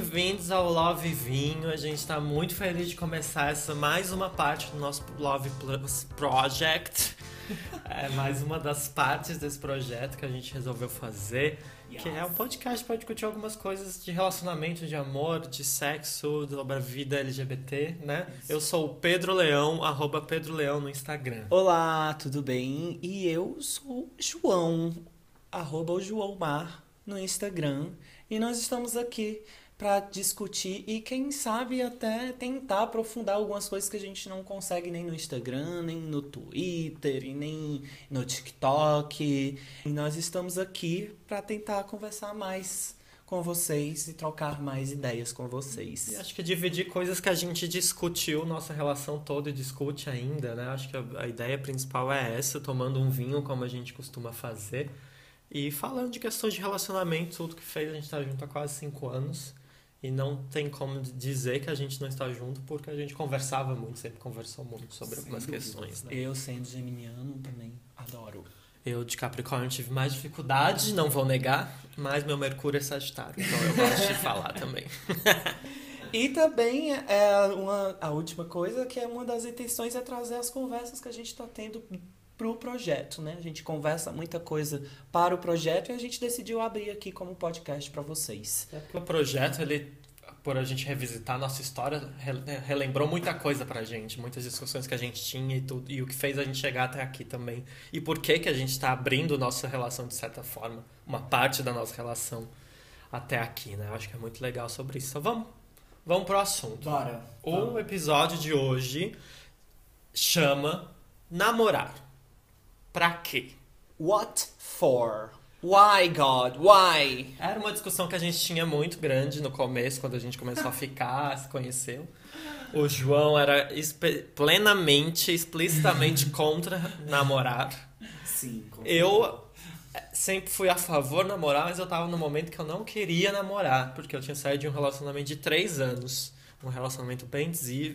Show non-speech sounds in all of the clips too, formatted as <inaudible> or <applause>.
bem-vindos ao Love Vinho. A gente está muito feliz de começar essa mais uma parte do nosso Love Plus Project. <laughs> É mais uma das partes desse projeto que a gente resolveu fazer. Que é um podcast para discutir algumas coisas de relacionamento, de amor, de sexo, sobre a vida LGBT, né? Eu sou o Pedro Leão, arroba Pedro Leão no Instagram. Olá, tudo bem? E eu sou o João, arroba o João Mar no Instagram. E nós estamos aqui para discutir e quem sabe até tentar aprofundar algumas coisas que a gente não consegue nem no Instagram, nem no Twitter, e nem no TikTok. E nós estamos aqui para tentar conversar mais com vocês e trocar mais ideias com vocês. E acho que dividir coisas que a gente discutiu nossa relação toda e discute ainda, né? Acho que a, a ideia principal é essa, tomando um vinho como a gente costuma fazer. E falando de questões de relacionamento, tudo que fez a gente tá junto há quase cinco anos. E não tem como dizer que a gente não está junto, porque a gente conversava muito, sempre conversou muito sobre Sem algumas dúvidas. questões. Né? Eu, sendo geminiano, também adoro. Eu, de Capricórnio, tive mais dificuldade, não vou negar, mas meu Mercúrio é Sagitário, então eu gosto de falar também. <laughs> E também é uma, a última coisa, que é uma das intenções é trazer as conversas que a gente está tendo para o projeto, né? A gente conversa muita coisa para o projeto e a gente decidiu abrir aqui como podcast para vocês. É porque o projeto, ele, por a gente revisitar a nossa história, relembrou muita coisa para a gente, muitas discussões que a gente tinha e tudo, e o que fez a gente chegar até aqui também. E por que que a gente está abrindo nossa relação de certa forma, uma parte da nossa relação até aqui, né? Eu acho que é muito legal sobre isso. Então vamos, vamos pro assunto. Bora. O episódio de hoje chama Namorar. Pra quê? What for? Why, God? Why? Era uma discussão que a gente tinha muito grande no começo, quando a gente começou a ficar, se conheceu. O João era plenamente, explicitamente <laughs> contra namorar. Sim. Eu eh, sempre fui a favor namorar, mas eu tava no momento que eu não queria namorar, porque eu tinha saído de um relacionamento de três anos um relacionamento bem,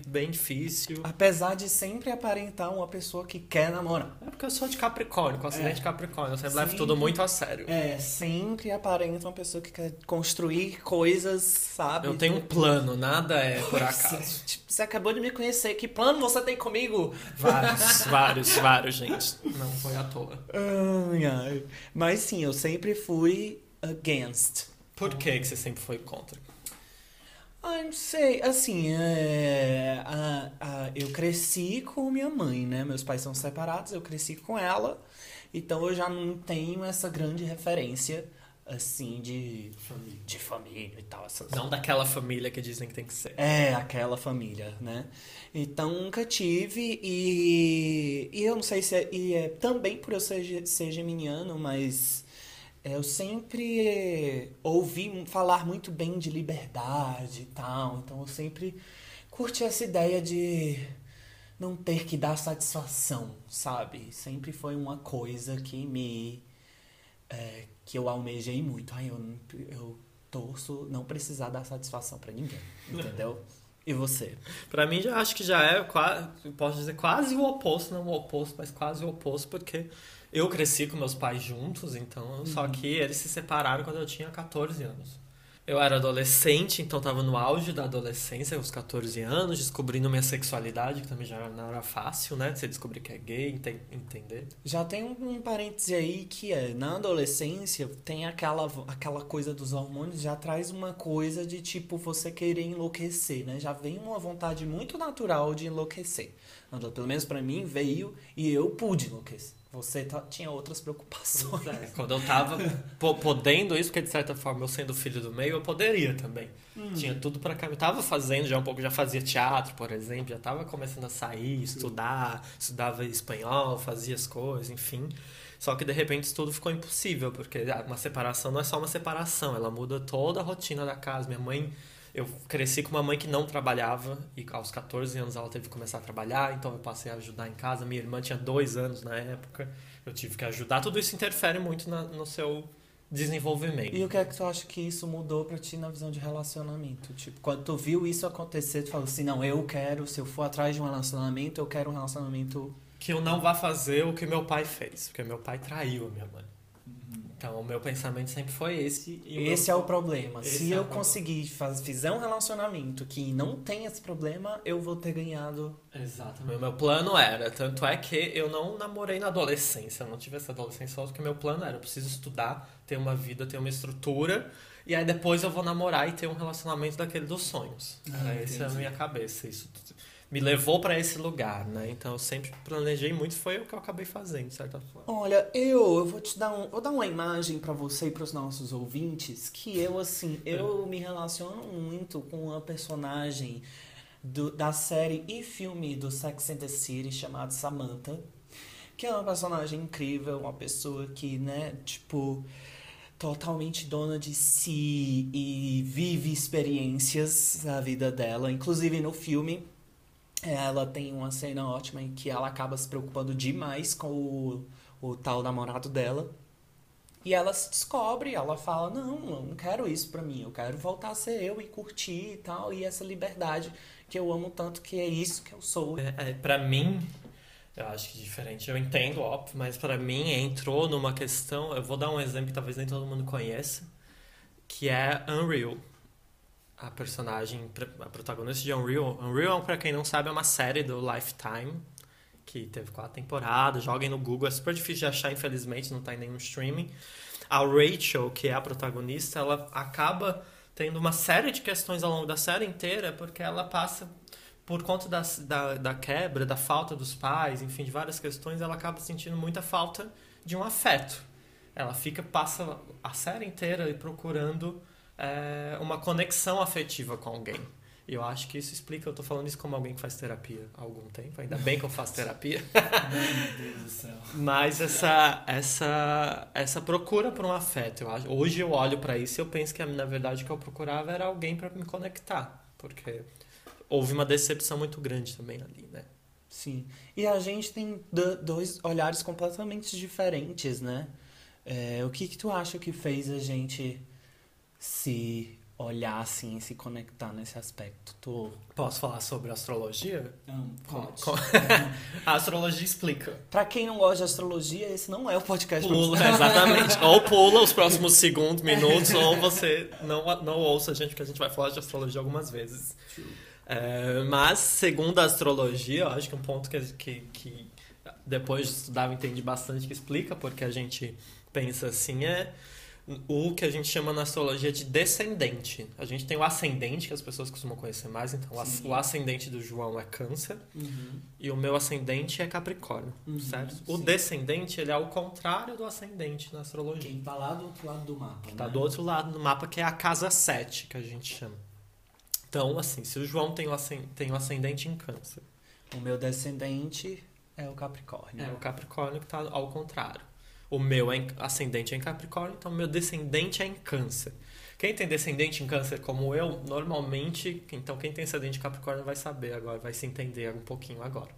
bem difícil. Apesar de sempre aparentar uma pessoa que quer namorar. É porque eu sou de Capricórnio, com acidente é. de Capricórnio. Eu sempre, sempre levo tudo muito a sério. É, sempre aparenta uma pessoa que quer construir coisas, sabe? Eu tenho um plano, nada é por acaso. Tipo, você acabou de me conhecer, que plano você tem comigo? Vários, <laughs> vários, vários, gente. Não foi à toa. Ai, ai. Mas sim, eu sempre fui against. Por que, que você sempre foi contra? Ah, não sei. Assim, é, a, a, eu cresci com minha mãe, né? Meus pais são separados, eu cresci com ela. Então eu já não tenho essa grande referência, assim, de família, de família e tal. Essas... Não daquela família que dizem que tem que ser. É, aquela família, né? Então nunca tive e, e eu não sei se é, e é também por eu ser, ser geminiano, mas eu sempre ouvi falar muito bem de liberdade e tal, então eu sempre curti essa ideia de não ter que dar satisfação, sabe? Sempre foi uma coisa que me. É, que eu almejei muito. Ai, eu, eu torço não precisar dar satisfação para ninguém, <laughs> entendeu? E você? Para mim, já acho que já é, quase, posso dizer, quase o oposto, não o oposto, mas quase o oposto, porque eu cresci com meus pais juntos, então, uhum. só que eles se separaram quando eu tinha 14 anos. Eu era adolescente, então estava no auge da adolescência, aos 14 anos, descobrindo minha sexualidade, que também já não era fácil, né? Você descobrir que é gay, ent entender. Já tem um, um parêntese aí que é, na adolescência, tem aquela, aquela coisa dos hormônios, já traz uma coisa de tipo você querer enlouquecer, né? Já vem uma vontade muito natural de enlouquecer. Pelo menos para mim veio e eu pude enlouquecer. Você tinha outras preocupações. É, quando eu tava podendo isso, porque de certa forma eu sendo filho do meio, eu poderia também. Hum. Tinha tudo para cá. Eu tava fazendo já um pouco, já fazia teatro, por exemplo, já tava começando a sair, estudar, estudava espanhol, fazia as coisas, enfim. Só que de repente isso tudo ficou impossível, porque ah, uma separação não é só uma separação, ela muda toda a rotina da casa. Minha mãe eu cresci com uma mãe que não trabalhava e aos 14 anos ela teve que começar a trabalhar, então eu passei a ajudar em casa. Minha irmã tinha dois anos na época, eu tive que ajudar. Tudo isso interfere muito na, no seu desenvolvimento. E o que é que tu acha que isso mudou para ti na visão de relacionamento? Tipo, quando tu viu isso acontecer, tu falou assim: não, eu quero, se eu for atrás de um relacionamento, eu quero um relacionamento. Que eu não vá fazer o que meu pai fez, porque meu pai traiu a minha mãe. Então, o meu pensamento sempre foi esse. esse meu... é o problema. Esse Se é eu conseguir faz, fizer um relacionamento que não tem esse problema, eu vou ter ganhado. Exatamente. O meu plano era. Tanto é que eu não namorei na adolescência. Eu não tive essa adolescência só porque meu plano era. Eu preciso estudar, ter uma vida, ter uma estrutura. E aí depois eu vou namorar e ter um relacionamento daquele dos sonhos. Ah, era essa é a minha cabeça. Isso me levou para esse lugar, né? Então eu sempre planejei muito, foi o que eu acabei fazendo, de certa forma. Olha, eu, eu vou te dar um, vou dar uma imagem para você e para os nossos ouvintes que eu assim, eu me relaciono muito com a personagem do, da série e filme do Sex and the City chamado Samantha, que é uma personagem incrível, uma pessoa que, né, tipo, totalmente dona de si e vive experiências da vida dela, inclusive no filme ela tem uma cena ótima em que ela acaba se preocupando demais com o, o tal namorado dela. E ela se descobre, ela fala: Não, eu não quero isso pra mim, eu quero voltar a ser eu e curtir e tal, e essa liberdade que eu amo tanto, que é isso que eu sou. É, é, pra mim, eu acho que diferente, eu entendo, óbvio, mas para mim entrou numa questão. Eu vou dar um exemplo que talvez nem todo mundo conheça, que é Unreal a personagem, a protagonista de Unreal. Unreal, para quem não sabe, é uma série do Lifetime que teve quatro temporadas. Joguem no Google, é super difícil de achar, infelizmente, não tá em nenhum streaming. A Rachel, que é a protagonista, ela acaba tendo uma série de questões ao longo da série inteira, porque ela passa por conta da, da, da quebra, da falta dos pais, enfim, de várias questões, ela acaba sentindo muita falta de um afeto. Ela fica, passa a série inteira procurando é, uma conexão afetiva com alguém. E eu acho que isso explica, eu tô falando isso como alguém que faz terapia há algum tempo, ainda bem que eu faço terapia. <laughs> Meu Deus do céu. Mas essa essa essa procura por um afeto, eu acho. Hoje eu olho para isso e eu penso que na verdade o que eu procurava era alguém para me conectar, porque houve uma decepção muito grande também ali, né? Sim. E a gente tem dois olhares completamente diferentes, né? É, o que que tu acha que fez a gente se olhar assim, se conectar nesse aspecto. Tu... Posso falar sobre astrologia? Não, pode. <laughs> a astrologia explica. Para quem não gosta de astrologia, esse não é o podcast. Pula, exatamente. <laughs> ou pula os próximos segundos, minutos, ou você não, não ouça a gente, porque a gente vai falar de astrologia algumas vezes. É, mas, segundo a astrologia, eu acho que um ponto que, que, que depois de estudar eu entendi bastante que explica porque a gente pensa assim é o que a gente chama na astrologia de descendente. A gente tem o ascendente, que as pessoas costumam conhecer mais, então sim. o ascendente do João é câncer uhum. e o meu ascendente é capricórnio, uhum, certo? Sim. O descendente, ele é o contrário do ascendente na astrologia. Quem tá lá do outro lado do mapa, Tá né? do outro lado do mapa, que é a casa 7, que a gente chama. Então, assim, se o João tem o, ascendente, tem o ascendente em câncer. O meu descendente é o capricórnio. É o capricórnio que tá ao contrário. O meu é ascendente é em Capricórnio, então meu descendente é em Câncer. Quem tem descendente em Câncer como eu, normalmente, então quem tem ascendente em Capricórnio vai saber agora, vai se entender um pouquinho agora.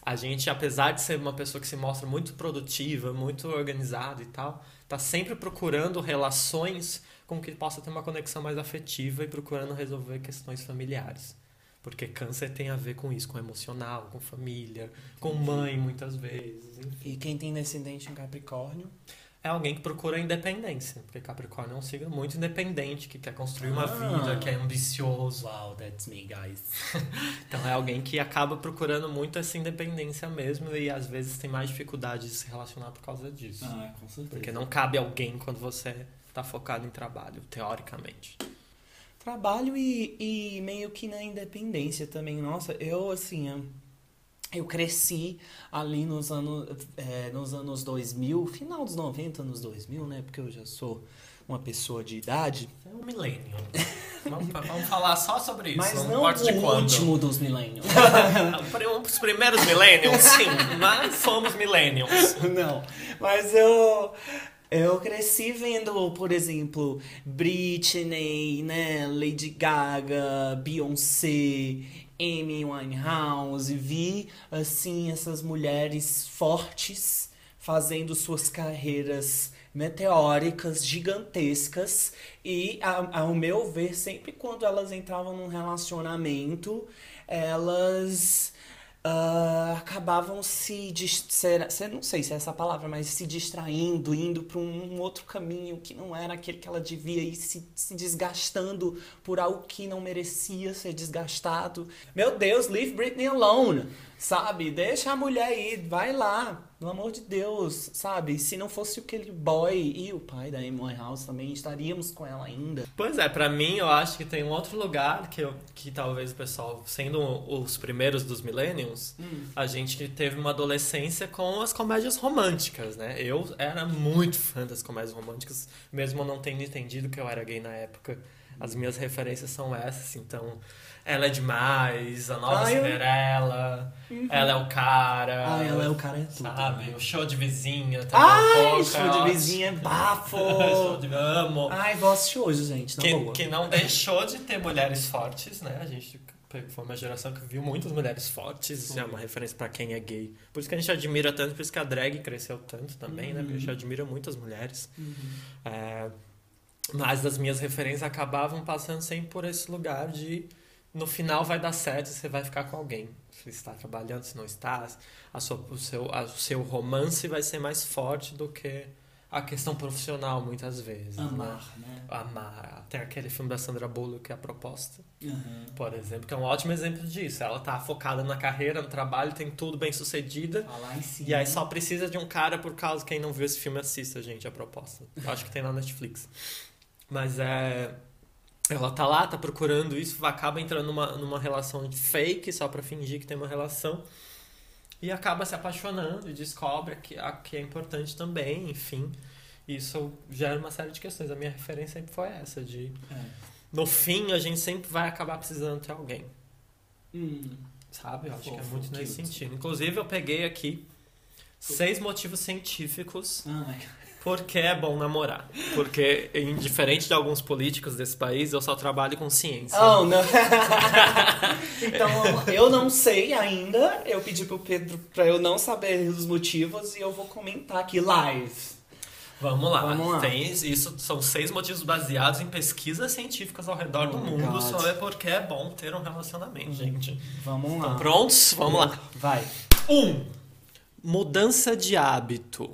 A gente, apesar de ser uma pessoa que se mostra muito produtiva, muito organizada e tal, tá sempre procurando relações com que possa ter uma conexão mais afetiva e procurando resolver questões familiares. Porque câncer tem a ver com isso, com emocional, com família, com mãe, muitas vezes. Enfim. E quem tem descendente em Capricórnio? É alguém que procura independência. Porque Capricórnio é um signo muito independente, que quer construir uma ah. vida, que é ambicioso. Wow, that's me, guys. <laughs> então é alguém que acaba procurando muito essa independência mesmo e às vezes tem mais dificuldade de se relacionar por causa disso. Ah, com certeza. Porque não cabe alguém quando você está focado em trabalho, teoricamente trabalho e, e meio que na independência também. Nossa, eu assim, eu cresci ali nos anos, é, nos anos 2000, final dos 90, anos 2000, né? Porque eu já sou uma pessoa de idade. É um milênio. <laughs> vamos, vamos, falar só sobre isso. Mas não, não o último dos milênios. <laughs> Os primeiros milênios, sim. Mas somos millennials. Não, mas eu... Eu cresci vendo, por exemplo, Britney, né, Lady Gaga, Beyoncé, Amy Winehouse, vi assim essas mulheres fortes fazendo suas carreiras meteóricas, gigantescas e ao meu ver, sempre quando elas entravam num relacionamento, elas ah, acabavam se, dis- ser, ser- não sei se é essa palavra, mas se distraindo, indo para um outro caminho que não era aquele que ela devia ir se, se desgastando por algo que não merecia ser desgastado. Meu Deus, leave Britney alone, sabe? Deixa a mulher ir, vai lá, pelo amor de Deus, sabe? Se não fosse aquele boy e o pai da Amy House também estaríamos com ela ainda. Pois é, pra mim eu acho que tem um outro lugar que, eu, que talvez o pessoal, sendo os primeiros dos millennials, a gente teve uma adolescência com as comédias românticas, né? Eu era muito fã das comédias românticas, mesmo não tendo entendido que eu era gay na época. As minhas referências são essas, então. Ela é demais, a nova Ah, eu- Cinderela, ela é o cara. Ah, ela é o cara é tudo. Sabe? né? O show de vizinha também. Ai, um pouco, show é de vizinha é bafo! <laughs> show de amo. Ai, vou assistir hoje, gente, que, boa. que não deixou de ter mulheres fortes, né? A gente foi uma geração que viu muitas mulheres fortes, isso é uma referência pra quem é gay. Por isso que a gente admira tanto, por isso que a drag cresceu tanto também, né? Porque a gente admira muitas mulheres. É, mas as minhas referências acabavam passando sempre por esse lugar de no final vai dar certo, você vai ficar com alguém. Se está trabalhando, se não está, a sua, o, seu, a- o seu romance vai ser mais forte do que a questão profissional, muitas vezes. né? Amar, né? Amar. Tem aquele filme da Sandra Bullock, que é a proposta, Uhum. por exemplo, que é um ótimo exemplo disso. Ela tá focada na carreira, no trabalho, tem tudo bem sucedida. Cima. E aí só precisa de um cara por causa quem não viu esse filme assista, gente, a proposta. Eu Acho que tem na Netflix. Mas é ela tá lá, tá procurando isso, acaba entrando numa, numa relação de fake só pra fingir que tem uma relação. E acaba se apaixonando e descobre que, a, que é importante também, enfim. Isso gera uma série de questões. A minha referência sempre foi essa, de É. no fim a gente sempre vai acabar precisando ter alguém. Hum. Sabe? Eu acho que é muito nesse sentido. Inclusive, eu peguei aqui seis motivos científicos Ai. Porque é bom namorar. Porque, em- diferente de alguns políticos desse país, eu só trabalho com ciência. Oh, não. <laughs> então, eu não sei ainda. Eu pedi pro Pedro pra eu não saber os motivos e eu vou comentar aqui live. Vamos lá. Vamos lá. Tem, isso são seis motivos baseados em pesquisas científicas ao redor do Oh my mundo God. sobre porque é bom ter um relacionamento, gente. Vamos lá. Estão prontos? Vamos lá. Vai. Um, mudança de hábito.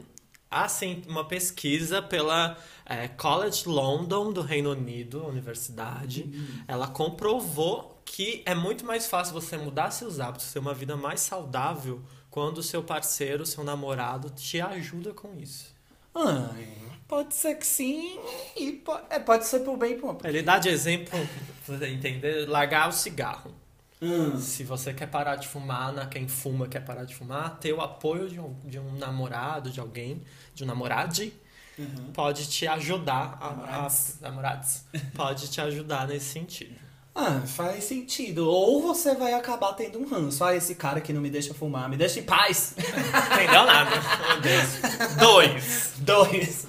Há sim, uma pesquisa pela eh, College London do Reino Unido, universidade. Ela comprovou que é muito mais fácil você mudar seus hábitos, ter uma vida mais saudável, quando o seu parceiro, seu namorado, te ajuda com isso. Ai, pode ser que sim e pode, é, pode ser por bem e por mal. Ele dá de exemplo, pra você entender, largar o cigarro. Hum. Se você quer parar de fumar, na quem fuma quer parar de fumar, ter o apoio de um, de um namorado, de alguém, de um namorade, Uhum. pode te ajudar a, a, Namorados. namorados, <laughs> pode te ajudar nesse sentido. Ah, faz sentido. Ou você vai acabar tendo um ranço. Ah, esse cara que não me deixa fumar, me deixa em paz. Entendeu nada? Meu Deus. Dois. Dois.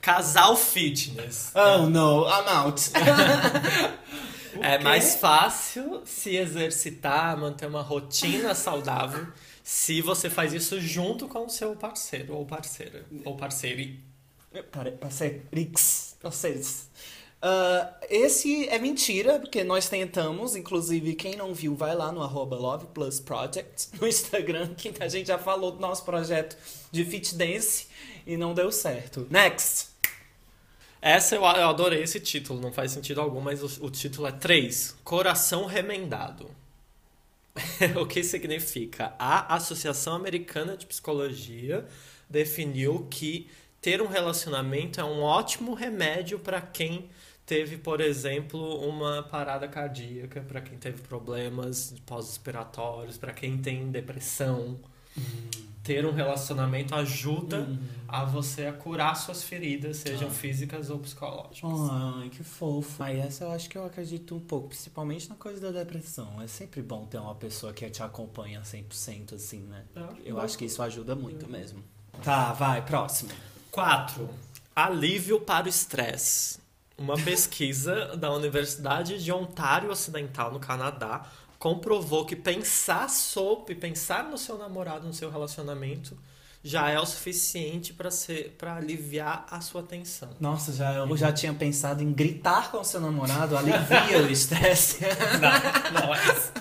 Casal fitness. Oh, no, I'm out. <laughs> É mais fácil se exercitar, manter uma rotina saudável se você faz isso junto com o seu parceiro ou parceira. Ou parceiro. Parceirix. Parceiros. Ah, esse é mentira, porque nós tentamos, inclusive quem não viu, vai lá no arroba Love Plus Project <laughs> no Instagram, que a gente já falou do nosso projeto de fit dance e não deu certo. Next! Essa eu, adorei esse título, não faz sentido algum, mas o, o título é 3. Coração Remendado. <laughs> o que significa? A Associação Americana de Psicologia definiu que ter um relacionamento é um ótimo remédio para quem teve, por exemplo, uma parada cardíaca, para quem teve problemas pós-respiratórios, para quem tem depressão. Ter um relacionamento ajuda a você a curar suas feridas, sejam Ah. físicas ou psicológicas. Ai, que fofo. Aí essa eu acho que eu acredito um pouco, principalmente na coisa da depressão. É sempre bom ter uma pessoa que te acompanha 100% assim, né? Eu acho que isso ajuda muito mesmo. Tá, vai, próximo. 4. Alívio para o estresse. Uma pesquisa da Universidade de Ontário Ocidental, no Canadá, comprovou que pensar sobre, pensar no seu namorado, no seu relacionamento, já é o suficiente para ser para aliviar a sua tensão. Nossa, já, eu já tinha pensado em gritar com seu namorado, alivia o estresse. <laughs> Não, não é isso.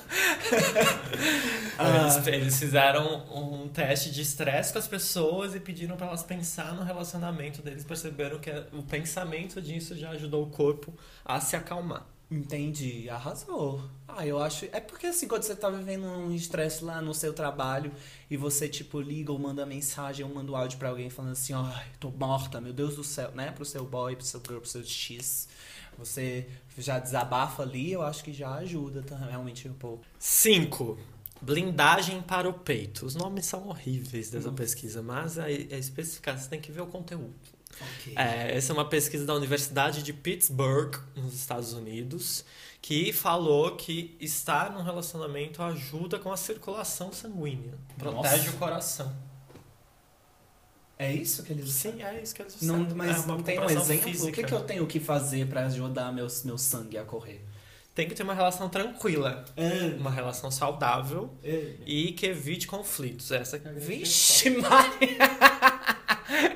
Ah. Eles, eles, fizeram um teste de estresse com as pessoas e pediram para elas pensar no relacionamento deles. Perceberam que o pensamento disso já ajudou o corpo a se acalmar. Entendi, arrasou. Ah, eu acho. É porque assim, quando você tá vivendo um estresse lá no seu trabalho e você, tipo, liga ou manda mensagem ou manda um áudio pra alguém falando assim, ai, tô morta, meu Deus do céu, né? Pro seu boy, pro seu girl, pro seu X. Você já desabafa ali, eu acho que já ajuda tá, realmente um pouco. Cinco. Blindagem para o peito. Os nomes são horríveis dessa Nossa. pesquisa, mas a, a você tem que ver o conteúdo. Okay. É, essa é uma pesquisa da Universidade de Pittsburgh, nos Estados Unidos, que falou que estar num relacionamento ajuda com a circulação sanguínea, protege Nossa. o coração. É isso que eles Sim, é isso que eles não, Mas é não tem um exemplo? Física. O que, que eu tenho que fazer para ajudar meu, meu sangue a correr? Tem que ter uma relação tranquila, é. uma relação saudável é. e que evite conflitos. Essa Vixe, Maria!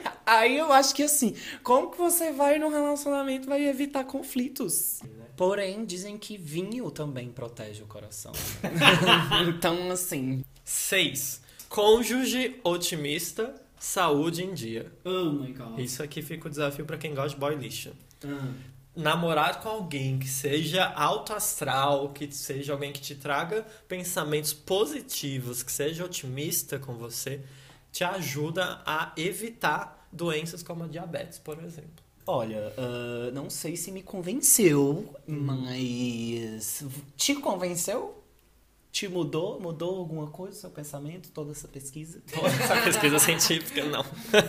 <laughs> Aí eu acho que assim, como que você vai num relacionamento vai evitar conflitos? Porém, dizem que vinho também protege o coração. <laughs> então, assim. Seis. Cônjuge otimista, saúde em dia. Oh my god. Isso aqui fica o desafio para quem gosta de boy lixo. Ah. Namorar com alguém que seja alto astral, que seja alguém que te traga pensamentos positivos, que seja otimista com você, te ajuda a evitar doenças como a diabetes, por exemplo. Olha, uh, não sei se me convenceu, mas. Te convenceu? Te mudou? Mudou alguma coisa o seu pensamento, toda essa pesquisa? Toda essa pesquisa científica, não.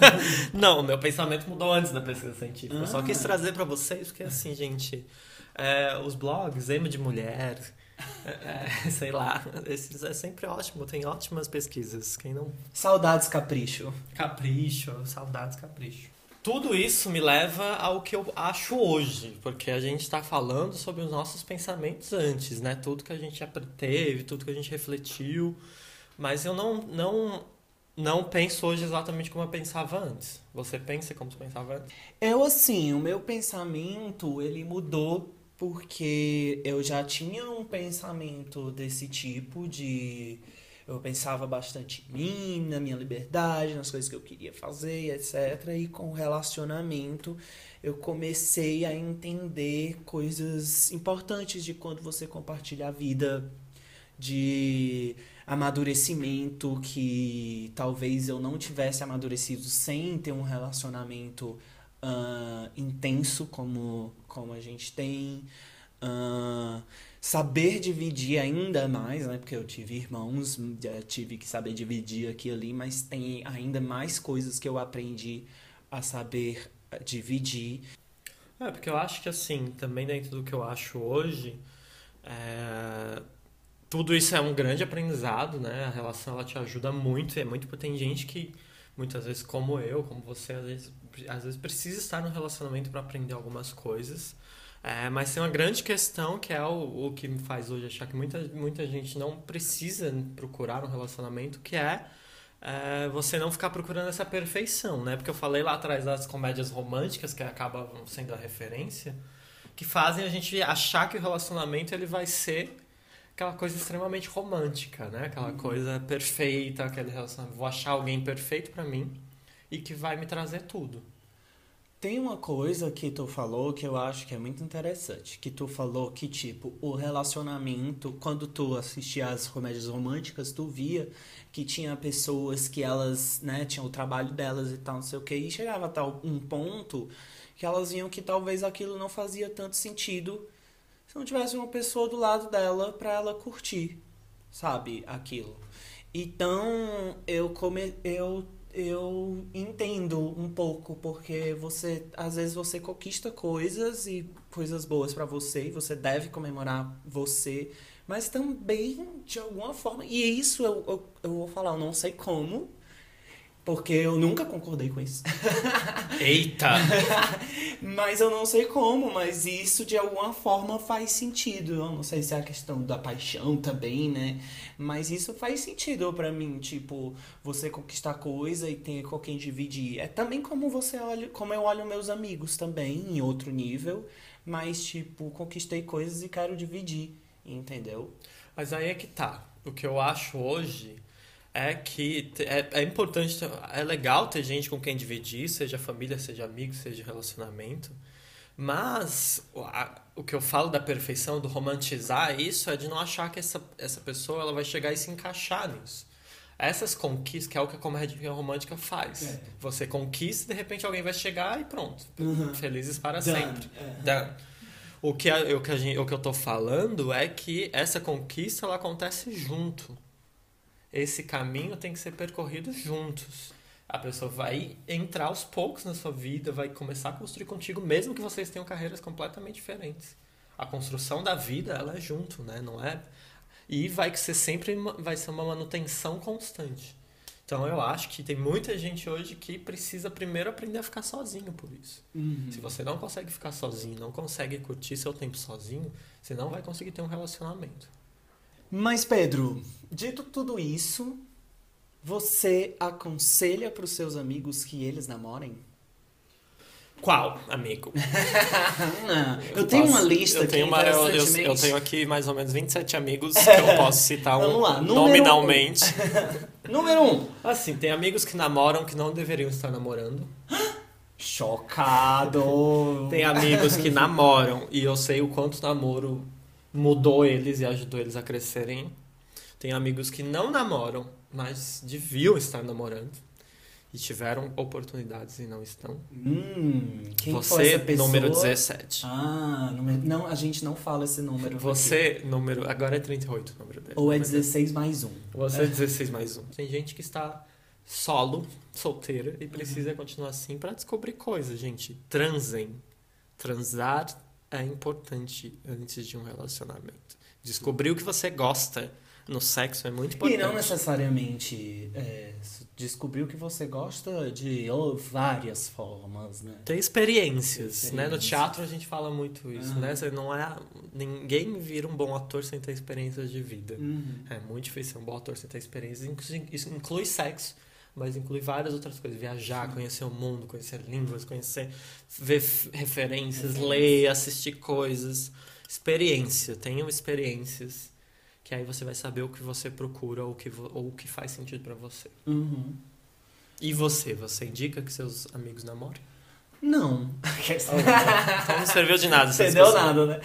<laughs> não, meu pensamento mudou antes da pesquisa científica. Ah. Eu só quis ah. trazer para vocês, porque assim, gente, é, os blogs, Ema de Mulher, é, <laughs> sei lá, esses é sempre ótimo, tem ótimas pesquisas. Quem não. Saudades capricho. Capricho, saudades capricho. Tudo isso me leva ao que eu acho hoje, porque a gente está falando sobre os nossos pensamentos antes, né? Tudo que a gente teve, tudo que a gente refletiu, mas eu não, não, não penso hoje exatamente como eu pensava antes. Você pensa como você pensava antes? Eu, assim, o meu pensamento, ele mudou porque eu já tinha um pensamento desse tipo de eu pensava bastante em mim, na minha liberdade, nas coisas que eu queria fazer, etc. E com o relacionamento eu comecei a entender coisas importantes de quando você compartilha a vida, de amadurecimento que talvez eu não tivesse amadurecido sem ter um relacionamento uh, intenso como, como a gente tem. Uh, saber dividir ainda mais, né? Porque eu tive irmãos, tive que saber dividir aqui e ali, mas tem ainda mais coisas que eu aprendi a saber dividir. É, porque eu acho que assim, também dentro do que eu acho hoje, é... tudo isso é um grande aprendizado, né? A relação ela te ajuda muito, é muito tem gente que muitas vezes como eu, como você, às vezes, às vezes precisa estar no relacionamento para aprender algumas coisas. É, mas tem uma grande questão que é o, o que me faz hoje achar que muita, muita gente não precisa procurar um relacionamento, que é, é, você não ficar procurando essa perfeição, né? Porque eu falei lá atrás das comédias românticas, que acabam sendo a referência, que fazem a gente achar que o relacionamento ele vai ser aquela coisa extremamente romântica, né? Aquela uhum. coisa perfeita, aquele relacionamento. Vou achar alguém perfeito para mim e que vai me trazer tudo. Tem uma coisa que tu falou que eu acho que é muito interessante. Que tu falou que, tipo, o relacionamento, quando tu assistia as comédias românticas, tu via que tinha pessoas que elas, né, tinham o trabalho delas e tal, não sei o que, e chegava a tal um ponto que elas viam que talvez aquilo não fazia tanto sentido se não tivesse uma pessoa do lado dela para ela curtir, sabe, aquilo. Então, eu come eu eu entendo um pouco porque você às vezes você conquista coisas e coisas boas para você e você deve comemorar você, mas também de alguma forma e isso eu, eu, eu vou falar, eu não sei como, porque eu nunca concordei com isso. <laughs> Eita! <laughs> mas eu não sei como, mas isso de alguma forma faz sentido. Eu não sei se é a questão da paixão também, né? Mas isso faz sentido para mim, tipo, você conquistar coisa e ter com quem dividir. É também como você olha, como eu olho meus amigos também, em outro nível, mas tipo, conquistei coisas e quero dividir, entendeu? Mas aí é que tá. O que eu acho hoje é que é, é importante, é legal ter gente com quem dividir, seja família, seja amigo, seja relacionamento. Mas a, o que eu falo da perfeição, do romantizar isso, é de não achar que essa, essa pessoa ela vai chegar e se encaixar nisso. Essas conquistas, que é o que a comédia romântica faz. É. Você conquista e de repente alguém vai chegar e pronto. Uhum. Felizes para Done. sempre. É. O que, a, o, que a gente, o que eu tô falando é que essa conquista ela acontece junto. Esse caminho tem que ser percorrido juntos. A pessoa vai entrar aos poucos na sua vida, vai começar a construir contigo, mesmo que vocês tenham carreiras completamente diferentes. A construção da vida, ela é junto, né? Não é... E vai ser sempre vai ser uma manutenção constante. Então eu acho que tem muita gente hoje que precisa primeiro aprender a ficar sozinho por isso. Uhum. Se você não consegue ficar sozinho, não consegue curtir seu tempo sozinho, você não vai conseguir ter um relacionamento. Mas Pedro, dito tudo isso, você aconselha para os seus amigos que eles namorem? Qual, amigo? <laughs> eu, eu, tenho posso, uma lista eu aqui. Tenho uma, eu, eu, tenho aqui mais ou menos 27 amigos que eu posso citar um, lá, nominalmente. Um. <laughs> Número 1. Um. Assim, tem amigos que namoram que não deveriam estar namorando. Chocado! Tem amigos que namoram e eu sei o quanto namoro mudou eles e ajudou eles a crescerem. Tem amigos que não namoram mas deviam estar namorando e tiveram oportunidades e não estão. Hum, quem Você, foi essa pessoa? número 17. Ah, número, não, a gente não fala esse número. Você, aqui. número. Agora é 38 o número dele. Ou é 16 mais um. Você é 16 mais um. Tem gente que está solo, solteira, e precisa uhum. continuar assim para descobrir coisas, gente. Transem. Transar é importante antes de um relacionamento. Descobrir o que você gosta no sexo é muito importante. E não necessariamente é, descobrir o que você gosta de oh, várias formas, né? Tem experiências, né? No teatro a gente fala muito isso, uhum. né? Você não é... Ninguém vira um bom ator sem ter experiências de vida. Uhum. É muito difícil ser um bom ator sem ter experiências. Isso inclui sexo mas inclui várias outras coisas. Viajar, conhecer o mundo, conhecer línguas, conhecer, ver referências, ler, assistir coisas. Experiência, tenham experiências que aí você vai saber o que você procura ou o que, ou o que faz sentido para você. Uhum. E você? Você indica que seus amigos namorem? Não. <laughs> então não serviu de nada. Entendeu nada, né?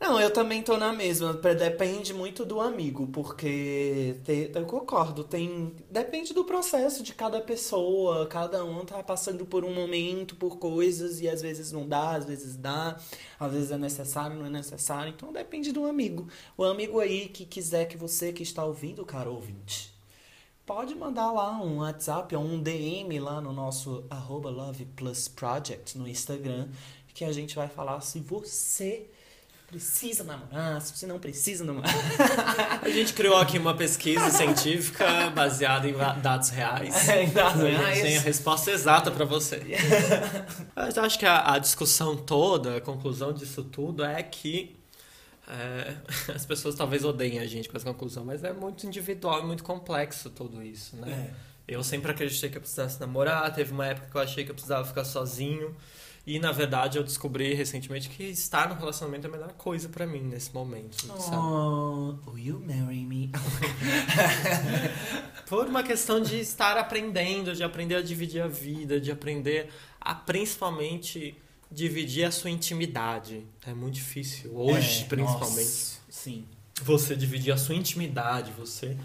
Não, eu também tô na mesma. Depende muito do amigo, porque te, eu concordo. Tem depende do processo de cada pessoa. Cada um tá passando por um momento, por coisas e às vezes não dá, às vezes dá, às vezes é necessário, não é necessário. Então depende do amigo. O amigo aí que quiser que você que está ouvindo, cara ouvinte, pode mandar lá um WhatsApp ou um DM lá no nosso arroba Love Plus Project no Instagram, que a gente vai falar se você precisa namorar, se você não precisa namorar. <laughs> A gente criou aqui uma pesquisa <laughs> científica baseada em dados reais. É, em dados reais. Tem a resposta exata para você. <laughs> Mas eu acho que a, a, discussão toda, a conclusão disso tudo é que é, as pessoas talvez odeiem a gente com essa conclusão, mas é muito individual e muito complexo tudo isso, né? É. Eu sempre acreditei que eu precisasse namorar, teve uma época que eu achei que eu precisava ficar sozinho. E na verdade eu descobri recentemente que estar no relacionamento é a melhor coisa para mim nesse momento. Oh, sabe? will you marry me? <laughs> Por uma questão de estar aprendendo, de aprender a dividir a vida, de aprender a principalmente dividir a sua intimidade. É muito difícil hoje, é, principalmente. Nossa, sim. Você dividir a sua intimidade, você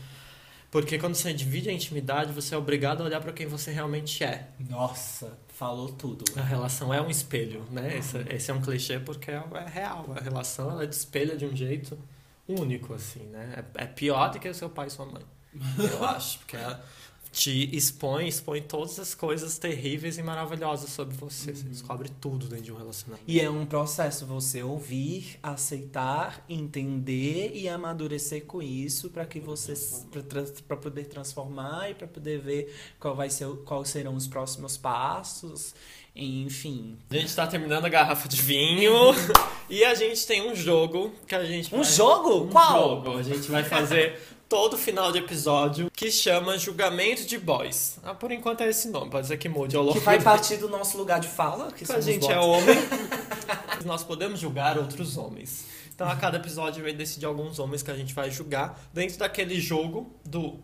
porque quando você divide a intimidade, você é obrigado a olhar para quem você realmente é. Nossa, falou tudo. A relação é um espelho, né? Esse, esse é um clichê porque é, é real. A relação ela espelha de um jeito único, assim, né? É, é pior do que o seu pai e sua mãe. Eu <laughs> acho. Porque é, te expõe, expõe todas as coisas terríveis e maravilhosas sobre você. Uhum. Você descobre tudo dentro de um relacionamento. E é um processo você ouvir, aceitar, entender e amadurecer com isso para que você para poder transformar e para poder ver qual vai ser quais serão os próximos passos. Enfim. A gente está terminando a garrafa de vinho <laughs> e a gente tem um jogo que a gente Um vai... jogo? Um Qual? Jogo. A gente vai fazer todo final de episódio que chama Julgamento de Boys. Ah, por enquanto é esse nome, pode ser que mude ao longo Que vai partir do nosso lugar de fala, que a gente é homem. <laughs> nós podemos julgar outros homens. Então a cada episódio vai decidir alguns homens que a gente vai julgar dentro daquele jogo do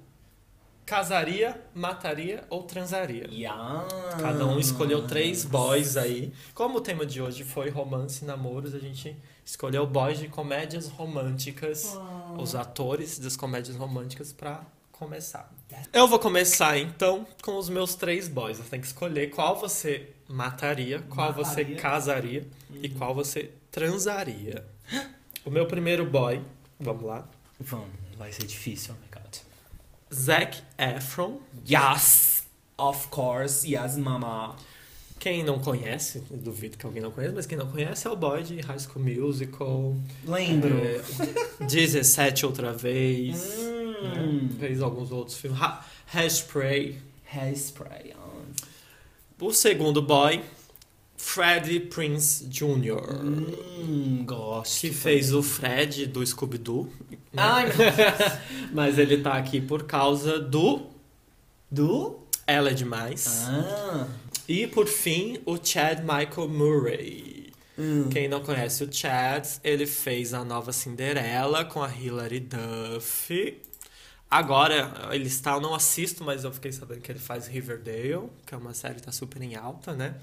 casaria, mataria ou transaria. Yeah. Cada um escolheu três boys aí. Como o tema de hoje foi romance e namoros, a gente escolheu boys de comédias românticas, os atores das comédias românticas pra começar. Eu vou começar então com os meus três boys. Você tem que escolher qual você mataria, qual você Mataria. casaria e qual você transaria. <gasps> O meu primeiro boy, vamos lá, Vamos, vai ser difícil, oh my god. Zac Efron. Yes! Of course, yes, mama. Quem não conhece, duvido que alguém não conheça, mas quem não conhece é o boy de High School Musical. Lembro. É, 17 outra vez. Hum. né? Fez alguns outros filmes. Ha Hairspray. Hairspray. ah. O segundo boy, Freddie Prince Jr. Hum, gosto. Que fez o Fred do Scooby-Doo. né? Ai, meu Deus. <laughs> Mas ele tá aqui por causa do Do? Ela é Demais. Ah. E por fim, o Chad Michael Murray. Hum. Quem não conhece o Chad, ele fez a nova Cinderela com a Hilary Duff. Agora, ele está, eu não assisto, mas eu fiquei sabendo que ele faz Riverdale, que é uma série que tá super em alta, né?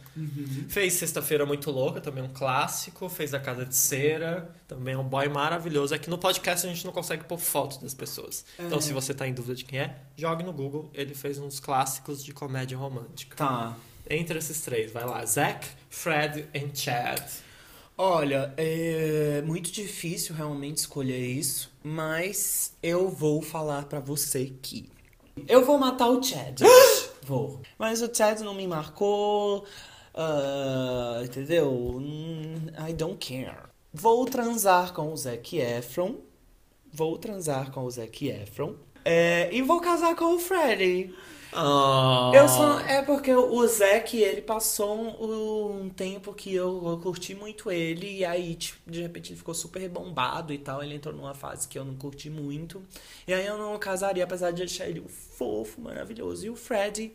Fez Sexta-feira Muito Louca, também um clássico. Fez A Casa de Cera, também é um boy maravilhoso. Aqui no podcast a gente não consegue pôr foto das pessoas. Então, É. se você tá em dúvida de quem é, jogue no Google. Ele fez uns clássicos de comédia romântica. Tá. Entre esses três, vai lá. Zac, Fred e Chad. Olha, é muito difícil realmente escolher isso, mas eu vou falar pra você que eu vou matar o Chad. <gasps> vou. Mas o Chad não me marcou, ah, entendeu? Hum, I don't care. Vou transar com o Zac Efron. Vou transar com o Zac Efron. É, e vou casar com o Freddy. Ah. Eu só, é porque o Zac, ele passou um, um tempo que eu, eu curti muito ele, e aí, tipo, de repente, ele ficou super bombado e tal. Ele entrou numa fase que eu não curti muito. E aí eu não casaria, apesar de achar ele um fofo, maravilhoso. E o Fred,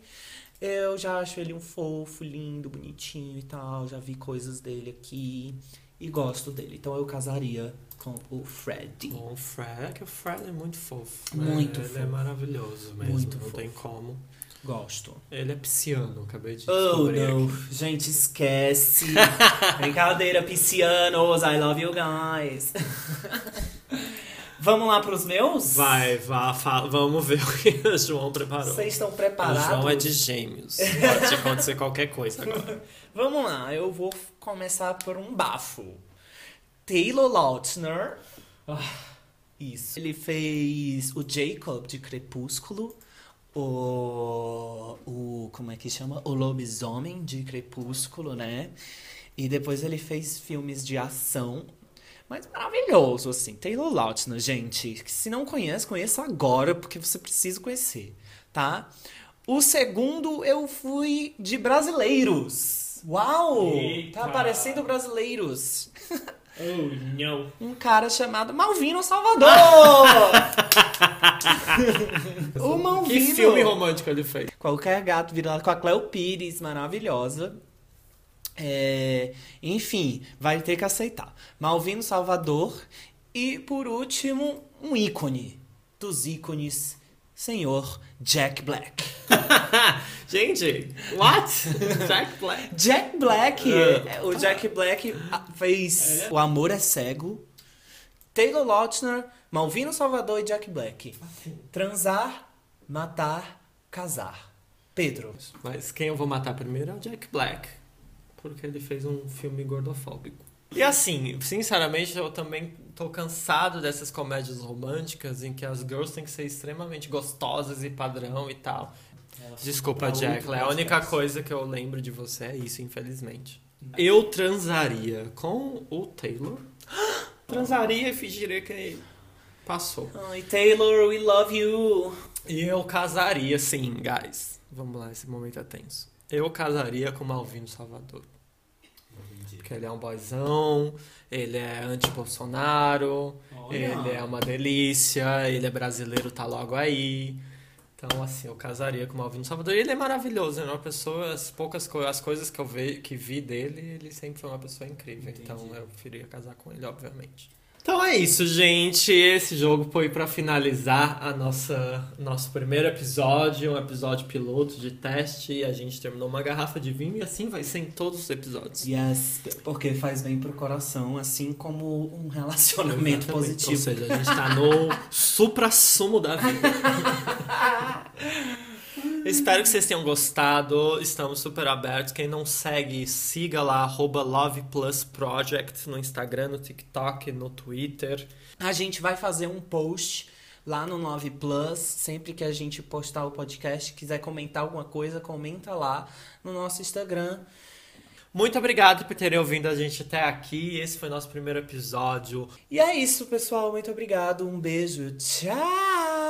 eu já acho ele um fofo, lindo, bonitinho e tal. Já vi coisas dele aqui e gosto dele. Então eu casaria com o Fred. Bom, o Fred, que o Fred é muito fofo. Muito Ele é fofo. maravilhoso mesmo. Muito não fofo. tem como. Gosto. Ele é pisciano, acabei de Oh, não. aqui. Gente, esquece. <laughs> Brincadeira, piscianos. I love you guys. Vamos lá pros meus? Vai, vá, fala, vamos ver <laughs> o que o João preparou. Vocês estão O preparados? João é de gêmeos. Pode acontecer qualquer coisa agora. <laughs> Vamos lá, eu vou começar por um bafo. Taylor Lautner. Ah, isso. Ele fez o Jacob de Crepúsculo. O, o. Como é que chama? O Lobisomem de Crepúsculo, né? E depois ele fez filmes de ação. Mas maravilhoso, assim. Taylor Lautner, gente. Se não conhece, conheça agora, porque você precisa conhecer, tá? O segundo eu fui de brasileiros. Uau! Eita! Tá aparecendo brasileiros. <laughs> Oh, não. Um cara chamado Malvino Salvador! <laughs> o Malvino. Que filme romântico ele fez? Qualquer gato virado com a Cleo Pires, maravilhosa. É, enfim, vai ter que aceitar. Malvino Salvador. E por último, um ícone dos ícones, senhor Jack Black. <laughs> Gente, what? Jack Black. Jack Black, É. é, o Jack Black fez O Amor é Cego, Taylor Lautner, Malvino Salvador e Jack Black. Transar, matar, casar. Pedro. Mas quem eu vou matar primeiro é o Jack Black. Porque ele fez um filme gordofóbico. E assim, sinceramente, eu também tô cansado dessas comédias românticas em que as girls têm que ser extremamente gostosas e padrão e tal. Desculpa, Pra Jack. É a única coisa que eu lembro de você é isso, infelizmente. Eu transaria com o Taylor. <gasps> Transaria e fingiria que passou. Ai, Taylor, we love you. E eu casaria, sim, guys. Vamos lá, esse momento é tenso. Eu casaria com o Malvino Salvador. Porque ele é um boyzão, ele é anti-Bolsonaro, ele é uma delícia, ele é brasileiro, tá logo aí. Então, assim, eu casaria com o Malvino Salvador. E ele é maravilhoso, né? Uma pessoa, as poucas co as coisas que eu ve que vi dele, ele sempre foi uma pessoa incrível. Entendi. Então, eu preferia casar com ele, obviamente. Então é isso, gente. Esse jogo foi para finalizar a nossa nosso primeiro episódio, um episódio piloto de teste. E a gente terminou uma garrafa de vinho e assim vai ser em todos os episódios. Yes, porque faz bem pro coração, assim como um relacionamento Exatamente. positivo. Ou seja, a gente tá no <laughs> supra-sumo da vida. <laughs> Espero que vocês tenham gostado. Estamos super abertos. Quem não segue, siga lá, arroba Love Plus Project no Instagram, no TikTok, no Twitter. A gente vai fazer um post lá no 9 Plus. Sempre que a gente postar o podcast, quiser comentar alguma coisa, comenta lá no nosso Instagram. Muito obrigado por terem ouvido a gente até aqui. Esse foi nosso primeiro episódio. E é isso, pessoal. Muito obrigado. Um beijo. Tchau!